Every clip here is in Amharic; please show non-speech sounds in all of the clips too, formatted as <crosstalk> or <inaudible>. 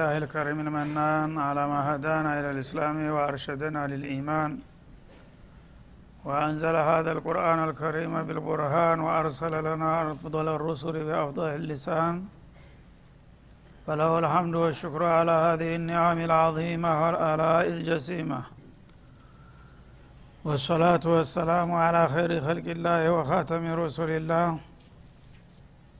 لله الكريم المنان على ما هدانا إلى الإسلام وأرشدنا للإيمان. وأنزل هذا القرآن الكريم بالبرهان وأرسل لنا أفضل الرسل بأفضل اللسان. فله الحمد والشكر على هذه النعم العظيمة والآلاء الجسيمة. والصلاة والسلام على خير خلق الله وخاتم رسل الله.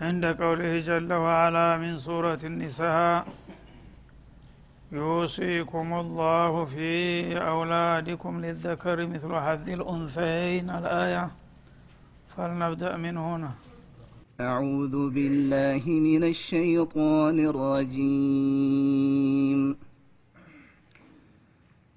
عند قوله جل وعلا من سورة النساء يوصيكم الله في أولادكم للذكر مثل حظ الأنثيين. الآية فلنبدأ من هنا. أعوذ بالله من الشيطان الرجيم.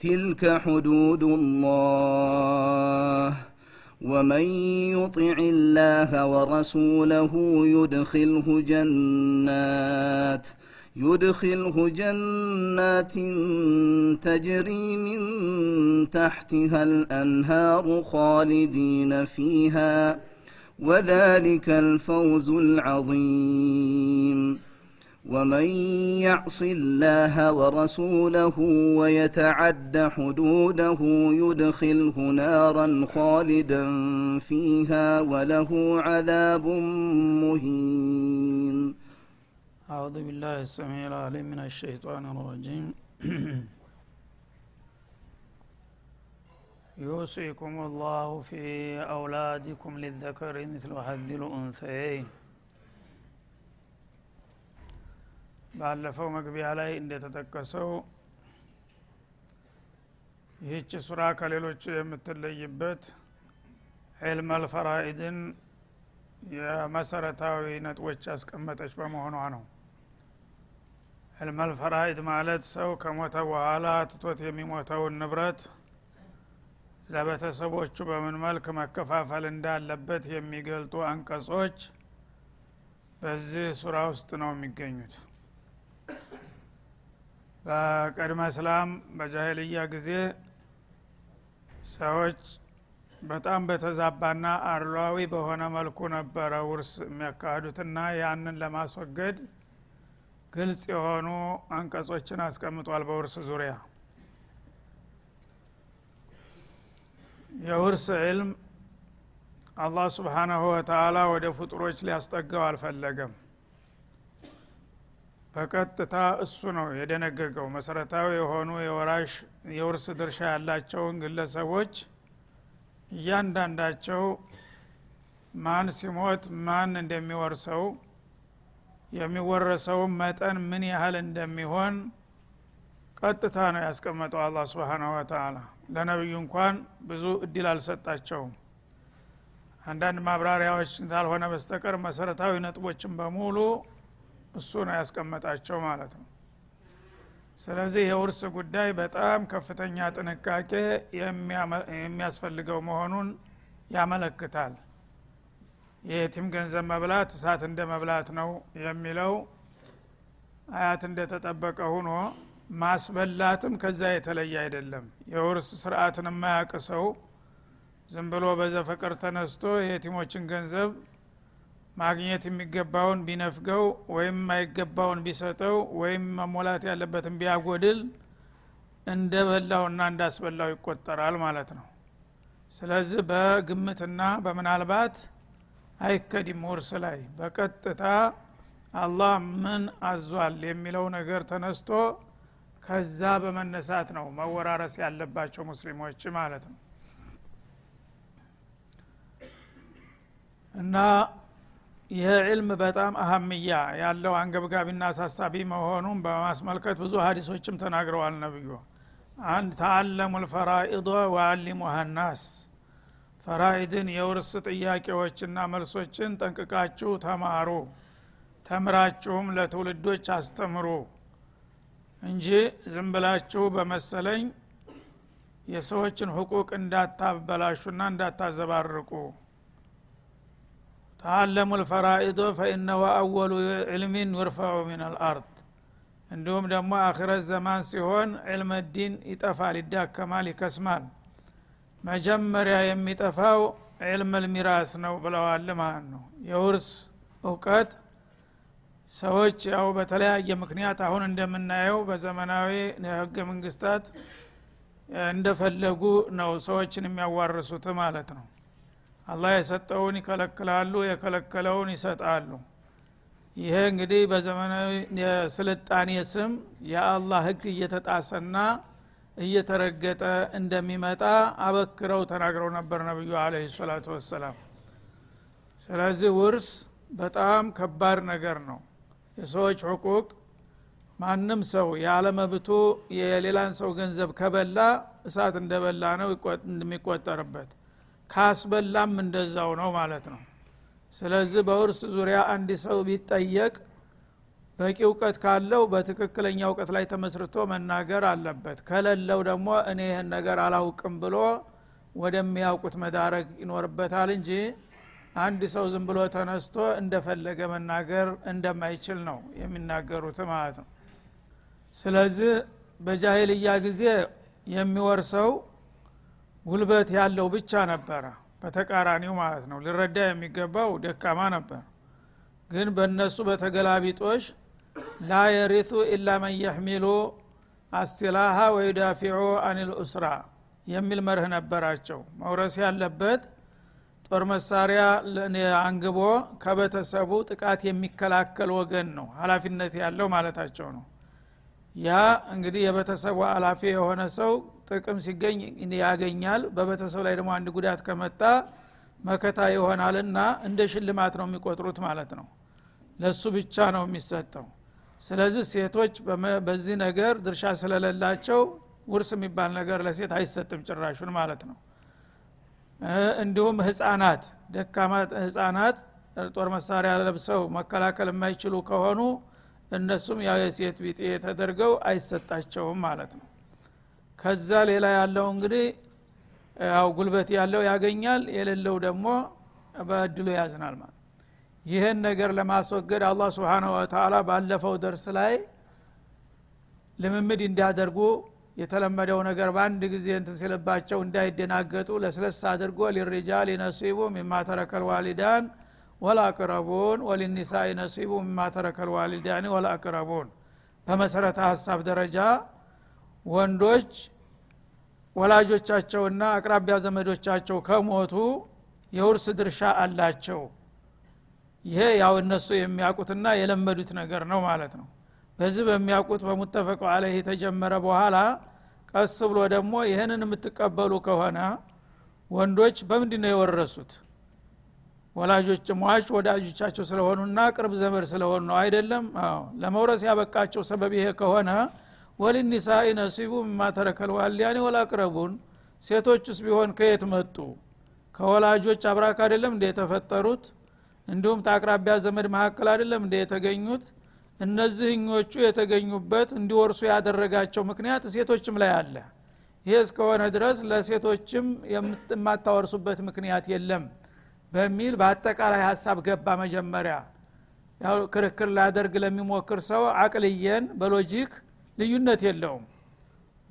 تلك حدود الله ومن يطع الله ورسوله يدخله جنات يدخله جنات تجري من تحتها الأنهار خالدين فيها وذلك الفوز العظيم. ومن يعص الله ورسوله ويتعد حدوده يدخله نارا خالدا فيها وله عذاب مهين. أعوذ بالله السميع العليم من الشيطان الرجيم. <clears throat> يوصيكم الله في أولادكم للذكر مثل حظ الأنثيين. ባለፈው መግቢያ ላይ እንደተጠቀሰው ይህች ሱራ ከሌሎቹ የምትለይበት ዕልመ ልፈራኢድን የመሰረታዊ ነጥቦች ያስቀመጠች በመሆኗ ነው። ዕልመ ልፈራኢድ ማለት ሰው ከሞተ በኋላ ትቶት የሚሞተውን ንብረት ለቤተሰቦቹ በምን መልክ መከፋፈል እንዳለበት የሚገልጡ አንቀጾች በዚህ ሱራ ውስጥ ነው የሚገኙት በቀድመ እስላም በጃሄልያ ጊዜ ሰዎች በጣም በተዛባና አድሏዊ በሆነ መልኩ ነበረ ውርስ የሚያካሂዱትና ያንን ለማስወገድ ግልጽ የሆኑ አንቀጾችን አስቀምጧል በውርስ ዙሪያ። የውርስ ዕልም አላህ ስብሓናሁ ወተአላ ወደ ፍጡሮች ሊያስጠጋው አልፈለገም በቀጥታ እሱ ነው የደነገገው። መሰረታዊ የሆኑ የወራሽ የውርስ ድርሻ ያላቸውን ግለሰቦች እያንዳንዳቸው ማን ሲሞት ማን እንደሚወርሰው የሚወረሰውን መጠን ምን ያህል እንደሚሆን ቀጥታ ነው ያስቀመጠው አላ ስብሓናሁ ወተአላ ለነቢዩ እንኳን ብዙ እድል አልሰጣቸውም። አንዳንድ ማብራሪያዎች ካልሆነ በስተቀር መሰረታዊ ነጥቦችን በሙሉ እሱ ነው ያስቀመጣቸው ማለት ነው። ስለዚህ የውርስ ጉዳይ በጣም ከፍተኛ ጥንቃቄ የሚያስፈልገው መሆኑን ያመለክታል። የየቲም ገንዘብ መብላት እሳት እንደ መብላት ነው የሚለው። አያት እንደተጠበቀ ሁኖ ማስበላትም ከዛ የተለየ አይደለም። የውርስ ስርአትን የማያቅ ሰው ዝም ብሎ በዘፈቀር ተነስቶ የየቲሞችን ገንዘብ ማግኘት የሚገባውን ቢነፍገው ወይም የማይገባውን ቢሰጠው ወይም መሞላት ያለበትን ቢያጎድል እንደ በላውና እንዳስበላው ይቆጠራል ማለት ነው። ስለዚህ በግምትና በምናልባት አይከዲም ውርስ ላይ በቀጥታ አላህ ምን አዟል የሚለው ነገር ተነስቶ ከዛ በመነሳት ነው መወራረስ ያለባቸው ሙስሊሞች ማለት ነው። እና ይህ ዕልም በጣም አህምያ ያለው አንገብጋቢና አሳሳቢ መሆኑን በማስመልከት ብዙ ሀዲሶችም ተናግረዋል ነብዩ አንድ ተአለሙ ልፈራኢዶ ወአሊሙሃ ናስ። ፈራኢድን የውርስ ጥያቄዎችና መልሶችን ጠንቅቃችሁ ተማሩ። ተምራችሁም ለትውልዶች አስተምሩ እንጂ ዝም ብላችሁ በመሰለኝ የሰዎችን ህቁቅ እንዳታበላሹና እንዳታዘባርቁ ተአለሙ ልፈራኢዶ ፈኢነሁ አወሉ ዕልሚን ዩርፈዑ ምን አልአርድ እንዲሁም ደግሞ አክረት ዘማን ሲሆን ዕልመ ዲን ይጠፋል ይዳከማል ይከስማል። መጀመሪያ የሚጠፋው ዕልም ልሚራስ ነው ብለዋል ማለት ነው። የውርስ እውቀት ሰዎች ያው በተለያየ ምክንያት አሁን እንደምናየው በዘመናዊ ህገ መንግስታት እንደፈለጉ ነው ሰዎችን የሚያዋርሱት ማለት ነው አላህ የሰጠውን ይከለክላሉ የከለከለውን ይሰጣሉ። ይሄ እንግዲህ በዘመናዊ የስልጣኔ ስም የአላህ ህግ እየተጣሰና እየተረገጠ እንደሚመጣ አበክረው ተናግረው ነበር ነቢዩ አለ ሰላቱ ወሰላም። ስለዚህ ውርስ በጣም ከባድ ነገር ነው። የሰዎች ሕቁቅ ማንም ሰው ያለመብቱ የሌላን ሰው ገንዘብ ከበላ እሳት እንደበላ ነው እንደሚቆጠርበት ካስበላም እንደዛው ነው ማለት ነው። ስለዚህ በውርስ ዙሪያ አንድ ሰው ቢጠየቅ በቂ እውቀት ካለው በትክክለኛ እውቀት ላይ ተመስርቶ መናገር አለበት። ከሌለው ደግሞ እኔ ይህን ነገር አላውቅም ብሎ ወደሚያውቁት መዳረግ ይኖርበታል እንጂ አንድ ሰው ዝም ብሎ ተነስቶ እንደፈለገ መናገር እንደማይችል ነው የሚናገሩት ማለት ነው። ስለዚህ በጃሂልያ ጊዜ የሚወርሰው ጉልበት ያለው ብቻ ነበረ። በተቃራኒው ማለት ነው። ሊረዳ የሚገባው ደካማ ነበር። ግን በእነሱ በተገላቢጦሽ ላ የሪቱ ኢላ መን የሕሚሉ አስቲላሃ ወዩዳፊዑ አኒል ኡስራ የሚል መርህ ነበራቸው። መውረስ ያለበት ጦር መሳሪያ አንግቦ ከቤተሰቡ ጥቃት የሚከላከል ወገን ነው። ሀላፊነት ያለው ማለታቸው ነው። ያ እንግዲህ የቤተሰቡ ኃላፊ የሆነ ሰው ጥቅም ሲገኝ ያገኛል። በቤተሰብ ላይ ደግሞ አንድ ጉዳት ከመጣ መከታ ይሆናልና እንደ ሽልማት ነው የሚቆጥሩት ማለት ነው። ለሱ ብቻ ነው የሚሰጠው። ስለዚህ ሴቶች በዚህ ነገር ድርሻ ስለሌላቸው ውርስ የሚባል ነገር ለሴት አይሰጥም ጭራሹን ማለት ነው። እንዲሁም ህፃናት ደካማ ህፃናት ጦር መሳሪያ ለብሰው መከላከል የማይችሉ ከሆኑ እነሱም ያው የሴት ቢጤ ተደርገው አይሰጣቸውም ማለት ነው ከዛ ሌላ ያለው እንግዲህ ያው ጉልበት ያለው ያገኛል የሌለው ደግሞ በእድሉ ያዝናል ማለት ይህን ነገር ለማስወገድ አላህ ስብሓንሁ ወተላ ባለፈው ደርስ ላይ ልምምድ እንዲያደርጉ የተለመደው ነገር በአንድ ጊዜ እንትን ሲልባቸው እንዳይደናገጡ ለስለስ አድርጎ ሊሪጃል ነሲቡ ሚማ ተረከል ዋሊዳን ወላቅረቡን ወሊኒሳኢ ነሲቡ ሚማ ተረከል ዋሊዳኒ ወላቅረቡን በመሰረተ ሀሳብ ደረጃ ወንዶች ወላጆቻቸውና አቅራቢያ ዘመዶቻቸው ከሞቱ የውርስ ድርሻ አላቸው። ይሄ ያው እነሱ የሚያውቁትና የለመዱት ነገር ነው ማለት ነው። በዚህ በሚያውቁት በሙተፈቁ አለህ የተጀመረ በኋላ ቀስ ብሎ ደግሞ ይህንን የምትቀበሉ ከሆነ ወንዶች በምንድ ነው የወረሱት? ወላጆች ሟች ወዳጆቻቸው ስለሆኑና ቅርብ ዘመድ ስለሆኑ ነው አይደለም? ለመውረስ ያበቃቸው ሰበብ ይሄ ከሆነ ወሊኒሳኢ ነሲቡ ምማ ተረከል ዋልያኒ ወላቅረቡን። ሴቶችስ ቢሆን ከየት መጡ? ከወላጆች አብራክ አይደለም እንደ የተፈጠሩት? እንዲሁም ታቅራቢያ ዘመድ መካከል አይደለም እንደ የተገኙት? እነዚህኞቹ የተገኙበት እንዲወርሱ ያደረጋቸው ምክንያት ሴቶችም ላይ አለ። ይሄ እስከሆነ ድረስ ለሴቶችም የማታወርሱበት ምክንያት የለም በሚል በአጠቃላይ ሀሳብ ገባ መጀመሪያ። ያው ክርክር ላደርግ ለሚሞክር ሰው አቅልየን በሎጂክ ልዩነት የለውም።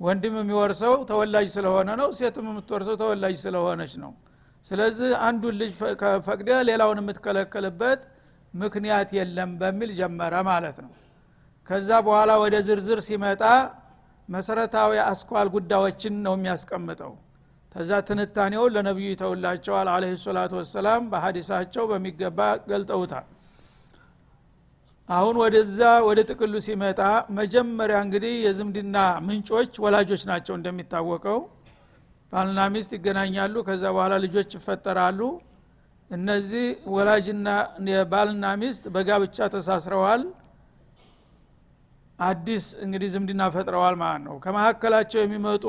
ወንድም የሚወርሰው ተወላጅ ስለሆነ ነው ሴትም የምትወርሰው ተወላጅ ስለሆነች ነው። ስለዚህ አንዱን ልጅ ፈቅደ ሌላውን የምትከለከልበት ምክንያት የለም በሚል ጀመረ ማለት ነው። ከዛ በኋላ ወደ ዝርዝር ሲመጣ መሰረታዊ አስኳል ጉዳዮችን ነው የሚያስቀምጠው። ከዛ ትንታኔውን ለነቢዩ ይተውላቸዋል አለ ሰላቱ ወሰላም በሀዲሳቸው በሚገባ ገልጠውታል አሁን ወደዛ ወደ ጥቅሉ ሲመጣ መጀመሪያ እንግዲህ የዝምድና ምንጮች ወላጆች ናቸው እንደሚታወቀው። ባልና ሚስት ይገናኛሉ ከዛ በኋላ ልጆች ይፈጠራሉ። እነዚህ ወላጅና ባልና ሚስት በጋብቻ ተሳስረዋል። አዲስ እንግዲህ ዝምድና ፈጥረዋል ማለት ነው። ከመካከላቸው የሚመጡ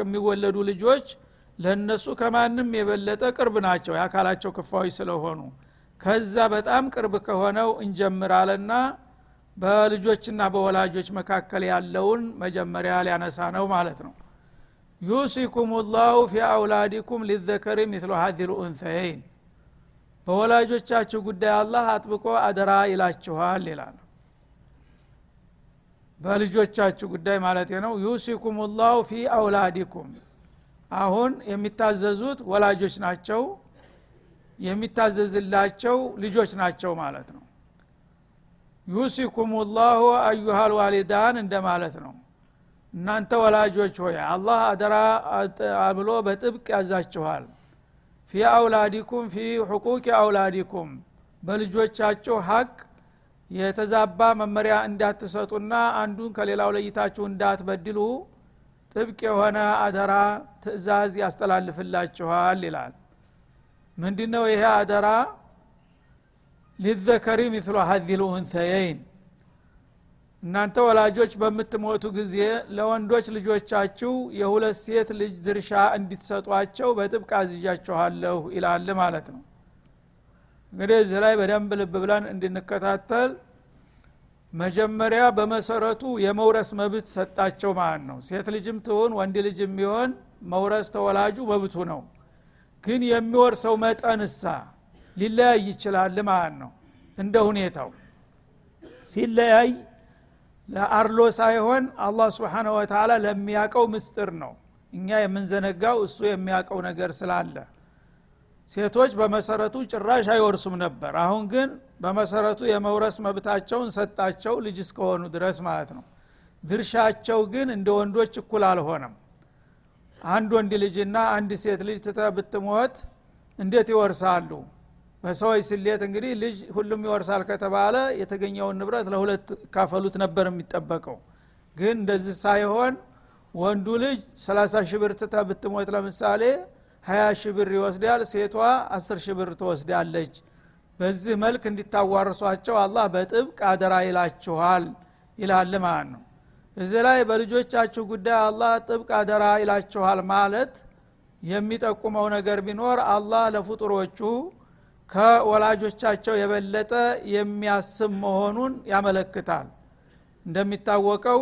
የሚወለዱ ልጆች ለእነሱ ከማንም የበለጠ ቅርብ ናቸው የአካላቸው ክፋዎች ስለሆኑ ከዛ በጣም ቅርብ ከሆነው እንጀምራለና በልጆችና በወላጆች መካከል ያለውን መጀመሪያ ሊያነሳ ነው ማለት ነው። ዩሲኩም ላሁ ፊ አውላዲኩም ሊዘከሪ ሚትሉ ሀዚ ልኡንሰይን በወላጆቻችሁ ጉዳይ አላህ አጥብቆ አደራ ይላችኋል ይላል። በልጆቻችሁ ጉዳይ ማለት ነው። ዩሲኩም ላሁ ፊ አውላዲኩም። አሁን የሚታዘዙት ወላጆች ናቸው የሚታዘዝላቸው ልጆች ናቸው ማለት ነው። ዩሲኩም ላሁ አዩሃል ዋሊዳን እንደማለት ነው። እናንተ ወላጆች ሆይ አላህ አደራ ብሎ በጥብቅ ያዛችኋል። ፊ አውላዲኩም ፊ ሕቁቅ አውላዲኩም በልጆቻቸው ሀቅ የተዛባ መመሪያ እንዳትሰጡና አንዱን ከሌላው ለይታችሁ እንዳትበድሉ ጥብቅ የሆነ አደራ ትእዛዝ ያስተላልፍላችኋል ይላል ምንድ ነው ይሄ አደራ? ሊዘከሪ ሚስሉ ሀዚል ኡንሰየይን። እናንተ ወላጆች በምትሞቱ ጊዜ ለወንዶች ልጆቻችሁ የሁለት ሴት ልጅ ድርሻ እንዲትሰጧቸው በጥብቅ አዝጃችኋለሁ ይላል ማለት ነው። እንግዲህ እዚህ ላይ በደንብ ልብ ብለን እንድንከታተል። መጀመሪያ በመሰረቱ የመውረስ መብት ሰጣቸው ማለት ነው። ሴት ልጅም ትሁን ወንድ ልጅም ቢሆን መውረስ ተወላጁ መብቱ ነው ግን የሚወርሰው መጠንሳ ሊለያይ ይችላል ማለት ነው እንደ ሁኔታው። ሲለያይ ለአርሎ ሳይሆን አላህ ስብሓንሁ ወተላ ለሚያቀው ምስጥር ነው። እኛ የምንዘነጋው እሱ የሚያቀው ነገር ስላለ። ሴቶች በመሰረቱ ጭራሽ አይወርሱም ነበር። አሁን ግን በመሰረቱ የመውረስ መብታቸውን ሰጣቸው ልጅ እስከሆኑ ድረስ ማለት ነው። ድርሻቸው ግን እንደ ወንዶች እኩል አልሆነም አንድ ወንድ ልጅና አንድ ሴት ልጅ ትተ ብትሞት እንዴት ይወርሳሉ? በሰዎች ስሌት እንግዲህ ልጅ ሁሉም ይወርሳል ከተባለ የተገኘውን ንብረት ለሁለት ካፈሉት ነበር የሚጠበቀው። ግን እንደዚህ ሳይሆን ወንዱ ልጅ 30 ሺህ ትተ ብትሞት ለምሳሌ 20 ሺህ ብር ይወስዳል ሴቷ 10 ሺህ ትወስዳለች። በዚህ መልክ እንዲታዋርሷቸው አላህ በጥብቅ አደራ ይላችኋል ይላል ማለት ነው እዚህ ላይ በልጆቻችሁ ጉዳይ አላህ ጥብቅ አደራ ይላችኋል ማለት የሚጠቁመው ነገር ቢኖር አላህ ለፍጡሮቹ ከወላጆቻቸው የበለጠ የሚያስብ መሆኑን ያመለክታል። እንደሚታወቀው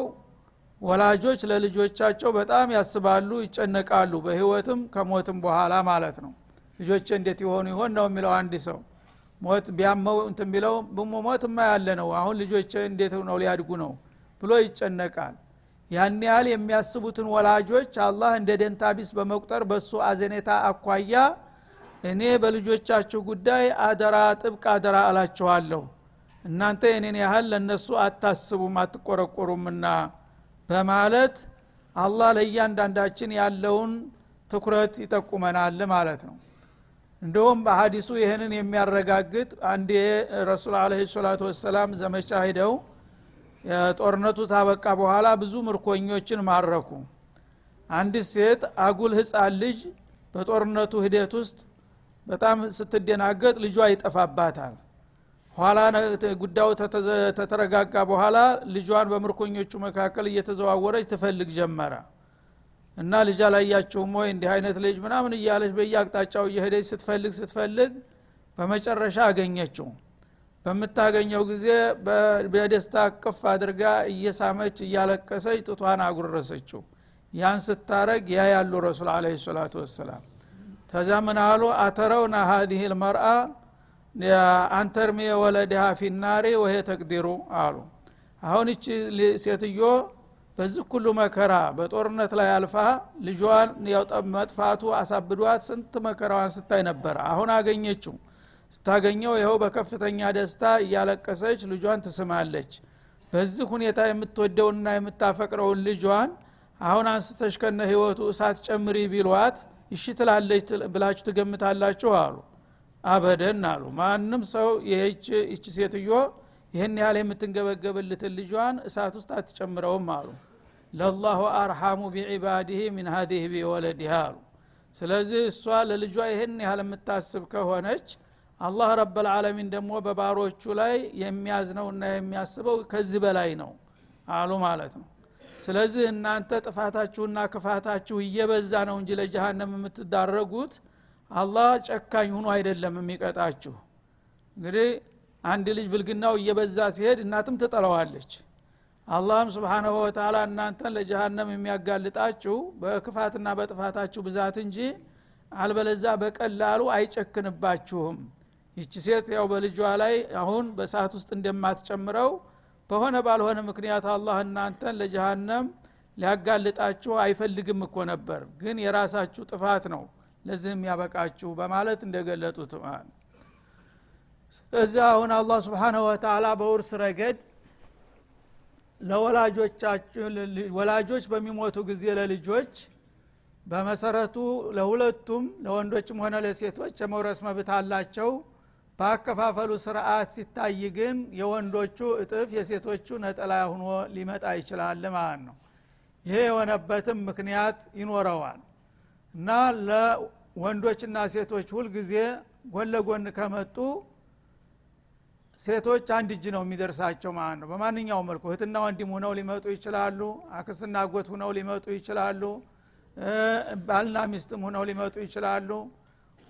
ወላጆች ለልጆቻቸው በጣም ያስባሉ ይጨነቃሉ በህይወትም ከሞትም በኋላ ማለት ነው። ልጆች እንዴት የሆኑ ይሆን ነው የሚለው አንድ ሰው። ሞት ቢያመው እንትን ቢለው ሞትማ ያለ ነው። አሁን ልጆች እንዴት ነው ሊያድጉ ነው ብሎ ይጨነቃል። ያን ያህል የሚያስቡትን ወላጆች አላህ እንደ ደንታ ቢስ በመቁጠር በእሱ አዘኔታ አኳያ እኔ በልጆቻችሁ ጉዳይ አደራ ጥብቅ አደራ አላችኋለሁ። እናንተ የኔን ያህል ለእነሱ አታስቡም አትቆረቆሩምና በማለት አላህ ለእያንዳንዳችን ያለውን ትኩረት ይጠቁመናል ማለት ነው። እንደውም በሀዲሱ ይህንን የሚያረጋግጥ አንድ ረሱል አለ ሰላቱ ወሰላም ዘመቻ ሂደው ጦርነቱ ታበቃ በኋላ ብዙ ምርኮኞችን ማረኩ። አንድ ሴት አጉል ህፃን ልጅ በጦርነቱ ሂደት ውስጥ በጣም ስትደናገጥ ልጇ ይጠፋባታል። ኋላ ጉዳዩ ተተረጋጋ በኋላ ልጇን በምርኮኞቹ መካከል እየተዘዋወረች ትፈልግ ጀመረ። እና ልጅ አላያችሁም ወይ? እንዲህ አይነት ልጅ ምናምን እያለች በየአቅጣጫው እየሄደች ስትፈልግ ስትፈልግ በመጨረሻ አገኘችው በምታገኘው ጊዜ በደስታ ቅፍ አድርጋ እየሳመች እያለቀሰች ጡቷን አጉረሰችው። ያን ስታረግ ያ ያሉ ረሱል አለ ሰላቱ ወሰላም ተዛ ምን አሉ? አተረውና ሀዲህ ልመርአ አንተርሚ ወለድሃ ፊናሪ ወሄ ተቅዲሩ አሉ። አሁን እቺ ሴትዮ በዚህ ሁሉ መከራ በጦርነት ላይ አልፋ ልጇን መጥፋቱ አሳብዷት ስንት መከራዋን ስታይ ነበረ አሁን አገኘችው ስታገኘው ይኸው በከፍተኛ ደስታ እያለቀሰች ልጇን ትስማለች። በዚህ ሁኔታ የምትወደውንና የምታፈቅረውን ልጇን አሁን አንስተሽ ከነ ህይወቱ እሳት ጨምሪ ቢሏት እሺ ትላለች ብላችሁ ትገምታላችሁ አሉ። አበደን አሉ። ማንም ሰው ይህች ሴትዮ ይህን ያህል የምትንገበገብልትን ልጇን እሳት ውስጥ አትጨምረውም አሉ። ለላሁ አርሐሙ ቢዒባዲህ ሚን ሀዲህ ቢወለዲህ አሉ። ስለዚህ እሷ ለልጇ ይህን ያህል የምታስብ ከሆነች አላህ ረበልዓለሚን ደግሞ በባሮቹ ላይ የሚያዝነውና የሚያስበው ከዚህ በላይ ነው አሉ ማለት ነው። ስለዚህ እናንተ ጥፋታችሁና ክፋታችሁ እየበዛ ነው እንጂ ለጀሃነም የምትዳረጉት አላህ ጨካኝ ሁኖ አይደለም የሚቀጣችሁ። እንግዲህ አንድ ልጅ ብልግናው እየበዛ ሲሄድ እናትም ትጠለዋለች አላህም ስብሓናሁ ወተላ እናንተን ለጀሃነም የሚያጋልጣችሁ በክፋትና በጥፋታችሁ ብዛት እንጂ አልበለዛ በቀላሉ አይጨክንባችሁም ይቺ ሴት ያው በልጇ ላይ አሁን በሰዓት ውስጥ እንደማትጨምረው በሆነ ባልሆነ ምክንያት አላህ እናንተን ለጀሃነም ሊያጋልጣችሁ አይፈልግም እኮ ነበር። ግን የራሳችሁ ጥፋት ነው ለዚህም ያበቃችሁ በማለት እንደገለጡት ስለዚህ አሁን አላህ ስብሓንሁ ወተላ በውርስ ረገድ ለወላጆቻችሁ ወላጆች በሚሞቱ ጊዜ ለልጆች በመሰረቱ ለሁለቱም ለወንዶችም ሆነ ለሴቶች የመውረስ መብት አላቸው በአከፋፈሉ ስርዓት ሲታይ ግን የወንዶቹ እጥፍ የሴቶቹ ነጠላ ሁኖ ሊመጣ ይችላል ማለት ነው። ይሄ የሆነበትም ምክንያት ይኖረዋል። እና ለወንዶችና ሴቶች ሁልጊዜ ጎን ለጎን ከመጡ ሴቶች አንድ እጅ ነው የሚደርሳቸው ማለት ነው። በማንኛውም መልኩ እህትና ወንድም ሁነው ሊመጡ ይችላሉ አክስና አጎት ሁነው ሊመጡ ይችላሉ ባልና ሚስትም ሁነው ሊመጡ ይችላሉ።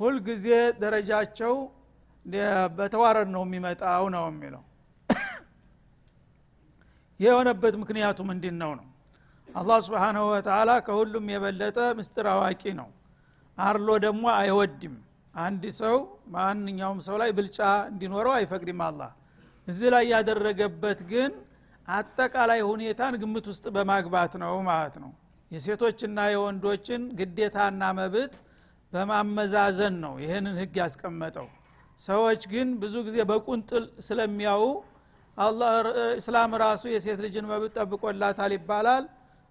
ሁልጊዜ ደረጃቸው በተዋረድ ነው የሚመጣው ነው የሚለው። የሆነበት ምክንያቱ ምንድን ነው? ነው አላህ ስብሓናሁ ወተላ ከሁሉም የበለጠ ምስጢር አዋቂ ነው። አርሎ ደግሞ አይወድም። አንድ ሰው ማንኛውም ሰው ላይ ብልጫ እንዲኖረው አይፈቅድም አላህ። እዚህ ላይ ያደረገበት ግን አጠቃላይ ሁኔታን ግምት ውስጥ በማግባት ነው ማለት ነው። የሴቶችና የወንዶችን ግዴታና መብት በማመዛዘን ነው ይህንን ህግ ያስቀመጠው ሰዎች ግን ብዙ ጊዜ በቁንጥል ስለሚያው እስላም ራሱ የሴት ልጅን መብት ጠብቆላታል ይባላል።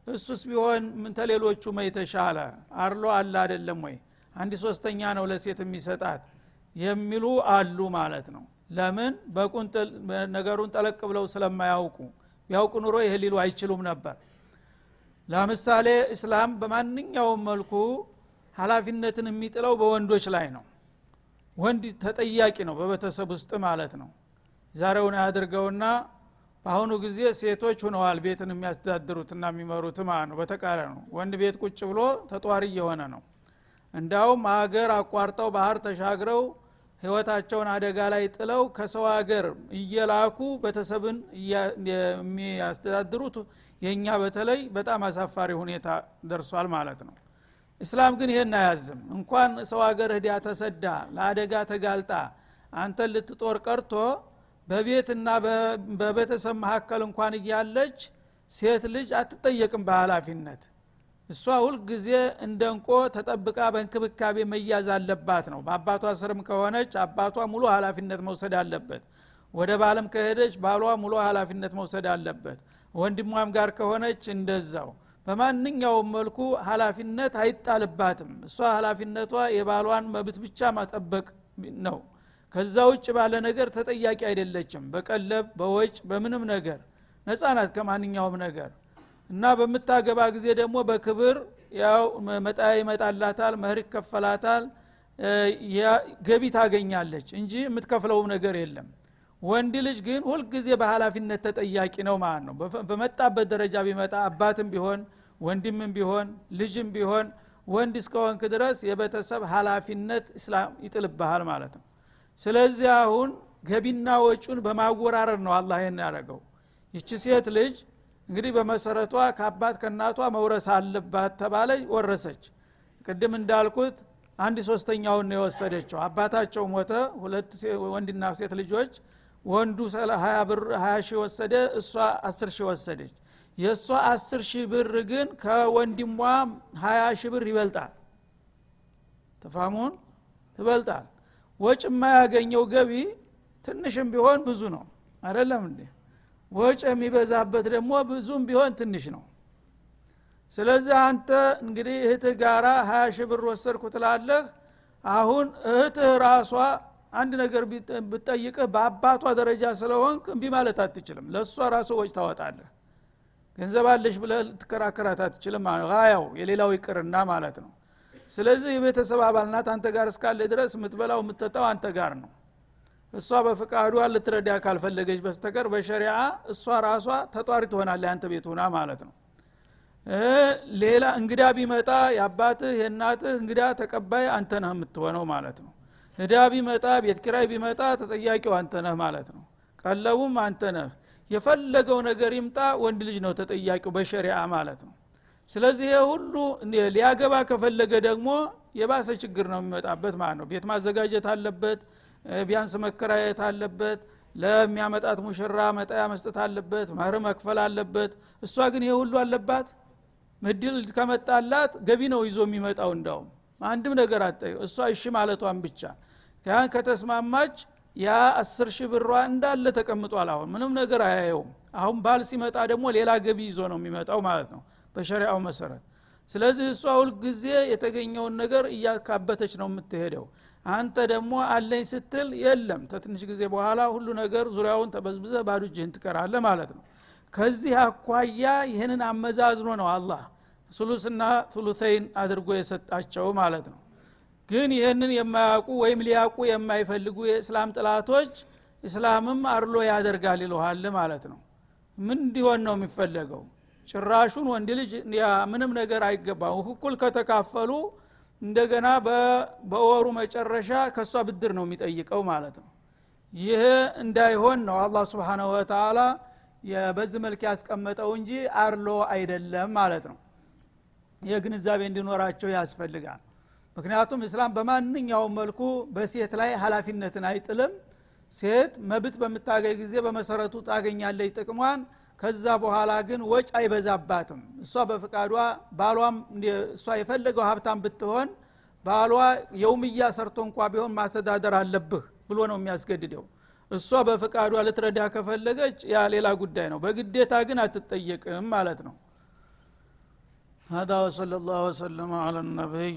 እሱስ ቢሆን ምን ተሌሎቹ የተሻለ አርሎ አለ አይደለም ወይ? አንድ ሶስተኛ ነው ለሴት የሚሰጣት የሚሉ አሉ ማለት ነው። ለምን? በቁንጥል ነገሩን ጠለቅ ብለው ስለማያውቁ። ቢያውቁ ኑሮ ይህ ሊሉ አይችሉም ነበር። ለምሳሌ እስላም በማንኛውም መልኩ ሀላፊነትን የሚጥለው በወንዶች ላይ ነው ወንድ ተጠያቂ ነው በቤተሰብ ውስጥ ማለት ነው። ዛሬውን ያድርገውና በአሁኑ ጊዜ ሴቶች ሁነዋል ቤትን የሚያስተዳድሩትና የሚመሩት ማለት ነው። በተቃረ ነው። ወንድ ቤት ቁጭ ብሎ ተጧሪ እየሆነ ነው። እንዳውም ሀገር አቋርጠው ባህር ተሻግረው ህይወታቸውን አደጋ ላይ ጥለው ከሰው ሀገር እየላኩ ቤተሰብን የሚያስተዳድሩት የእኛ በተለይ በጣም አሳፋሪ ሁኔታ ደርሷል ማለት ነው እስላም ግን ይሄን አያዝም። እንኳን ሰው ሀገር ህዲያ ተሰዳ ለአደጋ ተጋልጣ አንተን ልትጦር ቀርቶ በቤትና በቤተሰብ መካከል እንኳን እያለች ሴት ልጅ አትጠየቅም በኃላፊነት። እሷ ሁልጊዜ እንደ እንቆ ተጠብቃ በእንክብካቤ መያዝ አለባት ነው። በአባቷ ስርም ከሆነች አባቷ ሙሉ ሀላፊነት መውሰድ አለበት። ወደ ባልም ከሄደች ባሏ ሙሉ ሀላፊነት መውሰድ አለበት። ወንድሟም ጋር ከሆነች እንደዛው በማንኛውም መልኩ ሀላፊነት አይጣልባትም። እሷ ሀላፊነቷ የባሏን መብት ብቻ ማጠበቅ ነው። ከዛ ውጭ ባለ ነገር ተጠያቂ አይደለችም። በቀለብ በወጭ በምንም ነገር ነጻ ናት ከማንኛውም ነገር። እና በምታገባ ጊዜ ደግሞ በክብር ያው መጣ ይመጣላታል መህር ይከፈላታል ገቢ ታገኛለች እንጂ የምትከፍለውም ነገር የለም። ወንድ ልጅ ግን ሁልጊዜ በሀላፊነት ተጠያቂ ነው ማለት ነው። በመጣበት ደረጃ ቢመጣ አባትም ቢሆን ወንድምም ቢሆን ልጅም ቢሆን ወንድ እስከሆንክ ድረስ የቤተሰብ ሀላፊነት እስላም ይጥልብሃል ማለት ነው። ስለዚህ አሁን ገቢና ወጩን በማወራረድ ነው አላህ ይህን ያደረገው። ይቺ ሴት ልጅ እንግዲህ በመሰረቷ ከአባት ከእናቷ መውረስ አለባት ተባለ ወረሰች። ቅድም እንዳልኩት አንድ ሶስተኛውን ነው የወሰደችው። አባታቸው ሞተ ሁለት ወንድና ሴት ልጆች። ወንዱ ሀያ ሺህ ወሰደ እሷ አስር ሺህ ወሰደች የእሷ አስር ሺህ ብር ግን ከወንድሟ ሀያ ሺህ ብር ይበልጣል። ተፋሙን? ትበልጣል። ወጭ የማያገኘው ገቢ ትንሽም ቢሆን ብዙ ነው። አይደለም እንዴ? ወጭ የሚበዛበት ደግሞ ብዙም ቢሆን ትንሽ ነው። ስለዚህ አንተ እንግዲህ እህትህ ጋራ ሀያ ሺህ ብር ወሰድኩ ትላለህ። አሁን እህትህ ራሷ አንድ ነገር ብጠይቅህ በአባቷ ደረጃ ስለሆንክ እምቢ ማለት አትችልም። ለእሷ ራሱ ወጭ ታወጣለህ ገንዘብ አለሽ ብለህ ልትከራከራት አትችልም ያው የሌላው ይቅርና ማለት ነው። ስለዚህ የቤተሰብ አባል ናት አንተ ጋር እስካለ ድረስ የምትበላው የምትጠጣው አንተ ጋር ነው። እሷ በፍቃዷ ልትረዳ ካልፈለገች በስተቀር በሸሪዓ እሷ ራሷ ተጧሪ ትሆናለህ አንተ ቤት ሁና ማለት ነው። ሌላ እንግዳ ቢመጣ የአባትህ የእናትህ እንግዳ ተቀባይ አንተ ነህ የምትሆነው ማለት ነው። እዳ ቢመጣ ቤት ኪራይ ቢመጣ ተጠያቂው አንተ ነህ ማለት ነው። ቀለቡም አንተ ነህ የፈለገው ነገር ይምጣ ወንድ ልጅ ነው ተጠያቂው በሸሪዓ ማለት ነው። ስለዚህ ይሄ ሁሉ ሊያገባ ከፈለገ ደግሞ የባሰ ችግር ነው የሚመጣበት ማለት ነው። ቤት ማዘጋጀት አለበት ቢያንስ መከራየት አለበት ለሚያመጣት ሙሽራ መጣያ መስጠት አለበት መህር መክፈል አለበት። እሷ ግን ይሄ ሁሉ አለባት? ምድል ከመጣላት ገቢ ነው ይዞ የሚመጣው እንዳውም አንድም ነገር አጠ እሷ እሺ ማለቷን ብቻ። ከተስማማች ያ አስር ሺህ ብሯ እንዳለ ተቀምጧል አሁን። ምንም ነገር አያየውም። አሁን ባል ሲመጣ ደግሞ ሌላ ገቢ ይዞ ነው የሚመጣው ማለት ነው በሸሪያው መሰረት። ስለዚህ እሷ ሁልጊዜ የተገኘውን ነገር እያካበተች ነው የምትሄደው። አንተ ደግሞ አለኝ ስትል የለም። ተትንሽ ጊዜ በኋላ ሁሉ ነገር ዙሪያውን ተበዝብዘ ባዶ እጅህን ትቀራለ ማለት ነው። ከዚህ አኳያ ይህንን አመዛዝኖ ነው አላህ ሱሉስና ቱሉተይን አድርጎ የሰጣቸው ማለት ነው ግን ይህንን የማያውቁ ወይም ሊያውቁ የማይፈልጉ የእስላም ጥላቶች እስላምም አርሎ ያደርጋል ይለሃል ማለት ነው። ምን እንዲሆን ነው የሚፈለገው? ጭራሹን ወንድ ልጅ ምንም ነገር አይገባም እኩል ከተካፈሉ እንደገና በወሩ መጨረሻ ከእሷ ብድር ነው የሚጠይቀው ማለት ነው። ይህ እንዳይሆን ነው አላህ ስብሓናሁ ወተላ በዚህ መልክ ያስቀመጠው እንጂ አርሎ አይደለም ማለት ነው። ይህ ግንዛቤ እንዲኖራቸው ያስፈልጋል ምክንያቱም እስላም በማንኛውም መልኩ በሴት ላይ ሀላፊነትን አይጥልም። ሴት መብት በምታገኝ ጊዜ በመሰረቱ ታገኛለች ጥቅሟን። ከዛ በኋላ ግን ወጭ አይበዛባትም። እሷ በፍቃዷ ባሏም እሷ የፈለገው ሀብታም ብትሆን ባሏ የውምያ ሰርቶ እንኳ ቢሆን ማስተዳደር አለብህ ብሎ ነው የሚያስገድደው። እሷ በፈቃዷ ልትረዳ ከፈለገች ያ ሌላ ጉዳይ ነው። በግዴታ ግን አትጠየቅም ማለት ነው هذا وصلى الله وسلم على النبي.